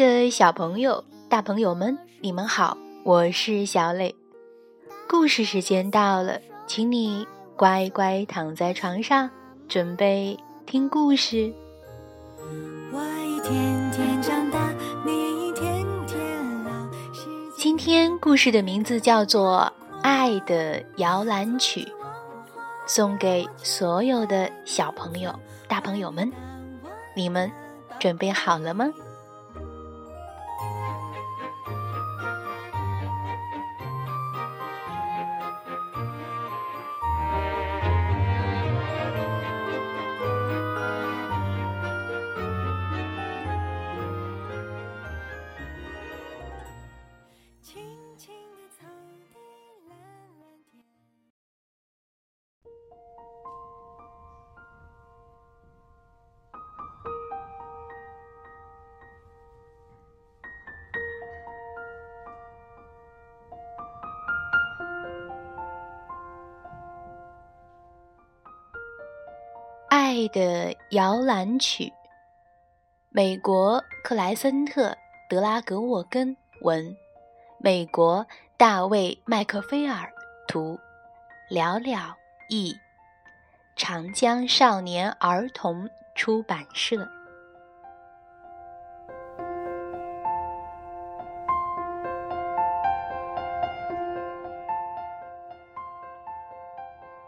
的小朋友、大朋友们，你们好，我是小磊。故事时间到了，请你乖乖躺在床上，准备听故事。我一天天长大，你一天天老。今天故事的名字叫做《爱的摇篮曲》，送给所有的小朋友、大朋友们。你们准备好了吗？爱的摇篮曲，美国克莱森特·德拉格沃根文，美国大卫·麦克菲尔图，寥寥译，长江少年儿童出版社。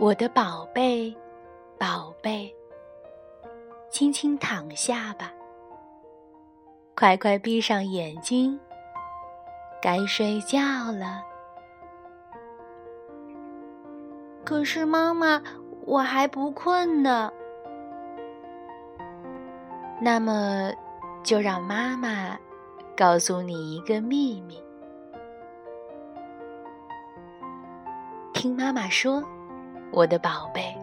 我的宝贝，宝贝。轻轻躺下吧，快快闭上眼睛，该睡觉了。可是妈妈，我还不困呢。那么，就让妈妈告诉你一个秘密。听妈妈说，我的宝贝。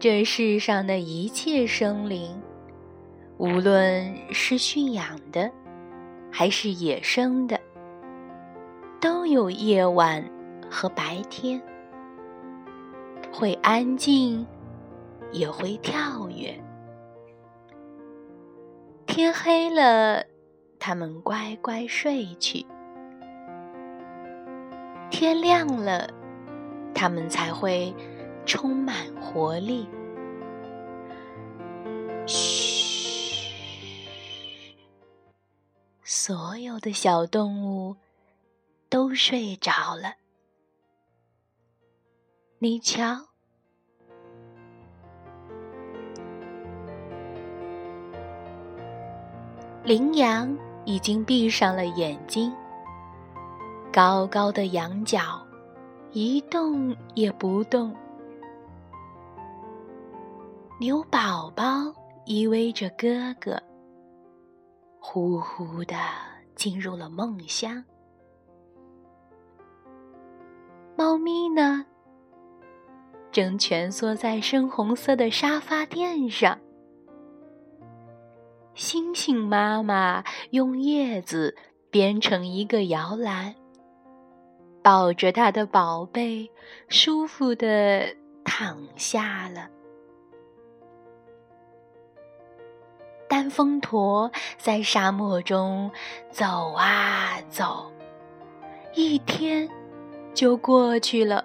这世上的一切生灵，无论是驯养的，还是野生的，都有夜晚和白天，会安静，也会跳跃。天黑了，它们乖乖睡去；天亮了，它们才会。充满活力。嘘，所有的小动物都睡着了。你瞧，羚羊已经闭上了眼睛，高高的羊角一动也不动。牛宝宝依偎着哥哥，呼呼的进入了梦乡。猫咪呢，正蜷缩在深红色的沙发垫上。星星妈妈用叶子编成一个摇篮，抱着它的宝贝，舒服的躺下了。单峰驼在沙漠中走啊走，一天就过去了。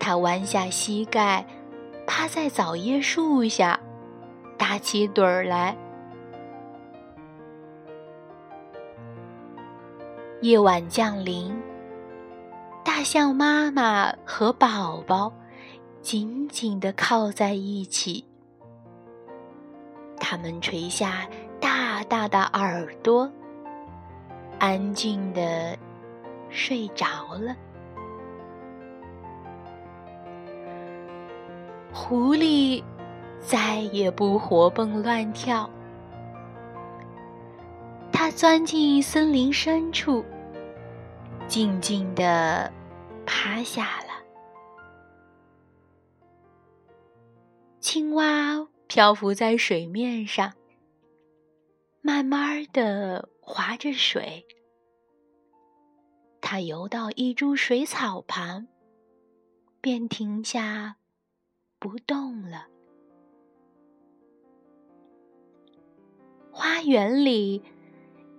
他弯下膝盖，趴在枣叶树下，打起盹儿来。夜晚降临，大象妈妈和宝宝紧紧地靠在一起。它们垂下大大的耳朵，安静的睡着了。狐狸再也不活蹦乱跳，它钻进森林深处，静静的趴下了。青蛙。漂浮在水面上，慢慢的划着水。它游到一株水草旁，便停下，不动了。花园里，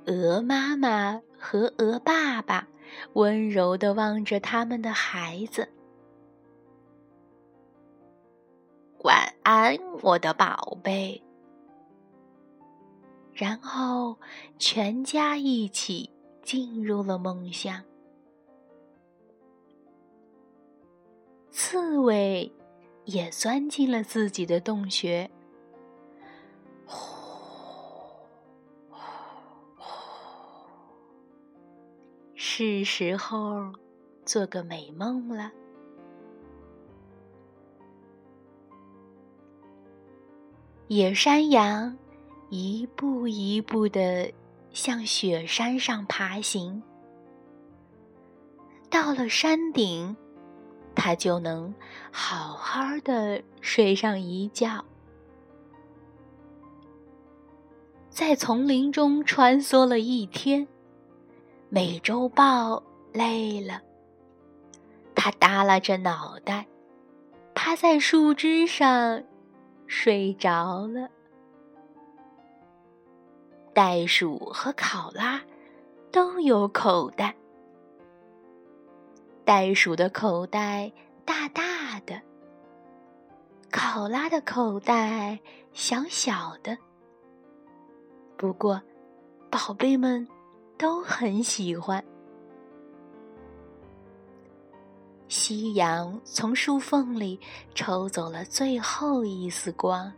鹅妈妈和鹅爸爸温柔地望着他们的孩子。晚安，我的宝贝。然后，全家一起进入了梦乡。刺猬也钻进了自己的洞穴。是时候做个美梦了。野山羊一步一步的向雪山上爬行，到了山顶，它就能好好的睡上一觉。在丛林中穿梭了一天，美洲豹累了，它耷拉着脑袋，趴在树枝上。睡着了。袋鼠和考拉都有口袋，袋鼠的口袋大大的，考拉的口袋小小的。不过，宝贝们都很喜欢。夕阳从树缝里抽走了最后一丝光，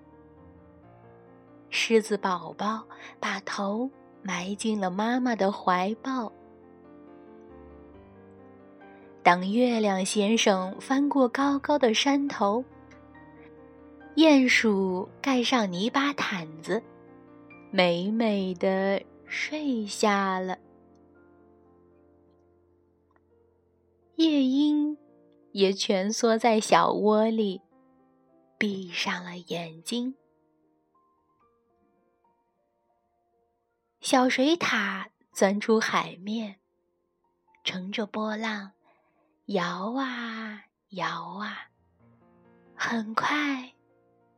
狮子宝宝把头埋进了妈妈的怀抱。当月亮先生翻过高高的山头，鼹鼠盖上泥巴毯子，美美的睡下了。夜莺。也蜷缩在小窝里，闭上了眼睛。小水獭钻出海面，乘着波浪摇啊摇啊，很快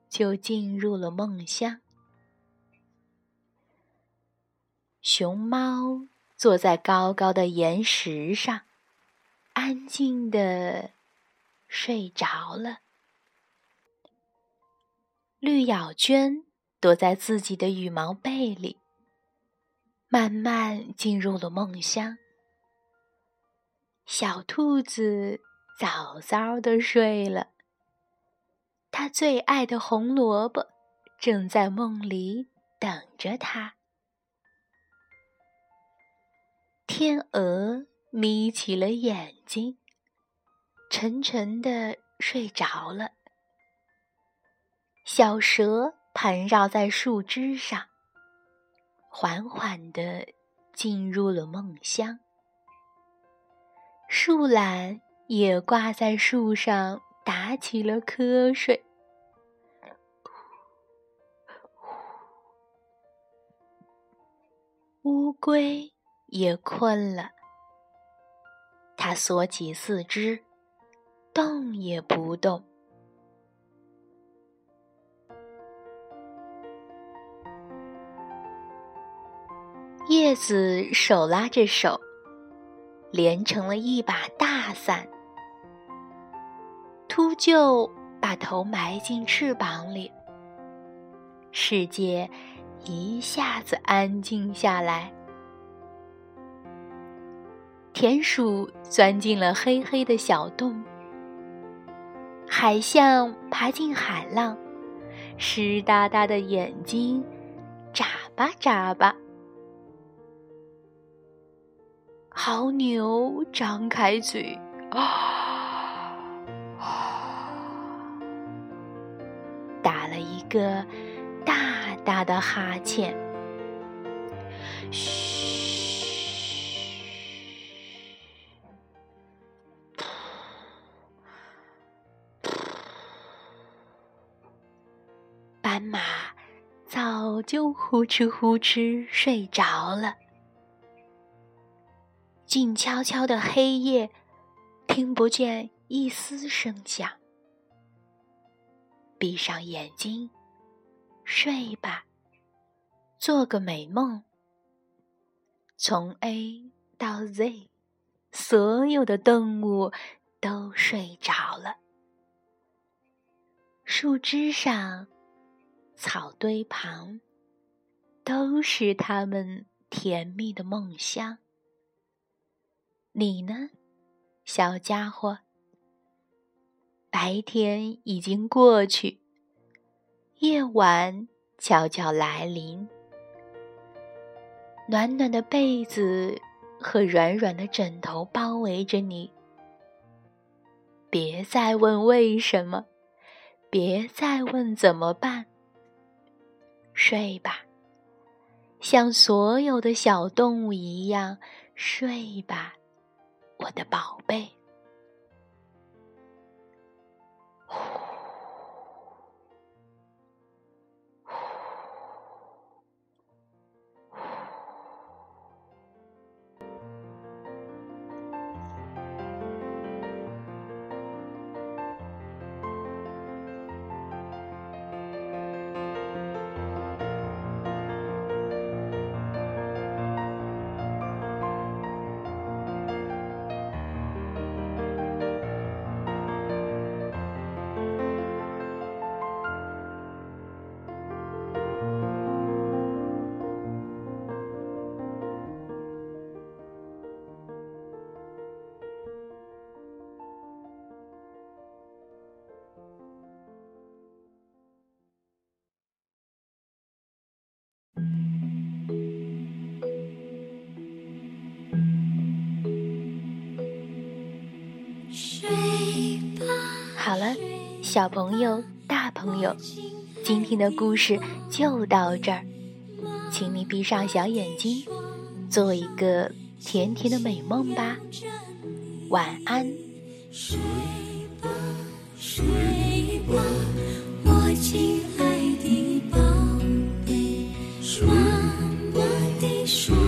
就进入了梦乡。熊猫坐在高高的岩石上，安静的。睡着了，绿咬鹃躲在自己的羽毛被里，慢慢进入了梦乡。小兔子早早的睡了，它最爱的红萝卜正在梦里等着它。天鹅眯起了眼睛。沉沉的睡着了，小蛇盘绕在树枝上，缓缓的进入了梦乡。树懒也挂在树上打起了瞌睡，乌龟也困了，它缩起四肢。动也不动。叶子手拉着手，连成了一把大伞。秃鹫把头埋进翅膀里，世界一下子安静下来。田鼠钻进了黑黑的小洞。海象爬进海浪，湿哒哒的眼睛眨巴眨巴。牦牛张开嘴，啊，打了一个大大的哈欠。嘘。就呼哧呼哧睡着了，静悄悄的黑夜，听不见一丝声响。闭上眼睛，睡吧，做个美梦。从 A 到 Z，所有的动物都睡着了。树枝上、草堆旁，都是他们甜蜜的梦乡。你呢，小家伙？白天已经过去，夜晚悄悄来临。暖暖的被子和软软的枕头包围着你。别再问为什么，别再问怎么办。睡吧，像所有的小动物一样睡吧，我的宝贝。好了，小朋友、大朋友，今天的故事就到这儿，请你闭上小眼睛，做一个甜甜的美梦吧，晚安。睡吧，睡吧，我亲爱的宝贝，妈妈的。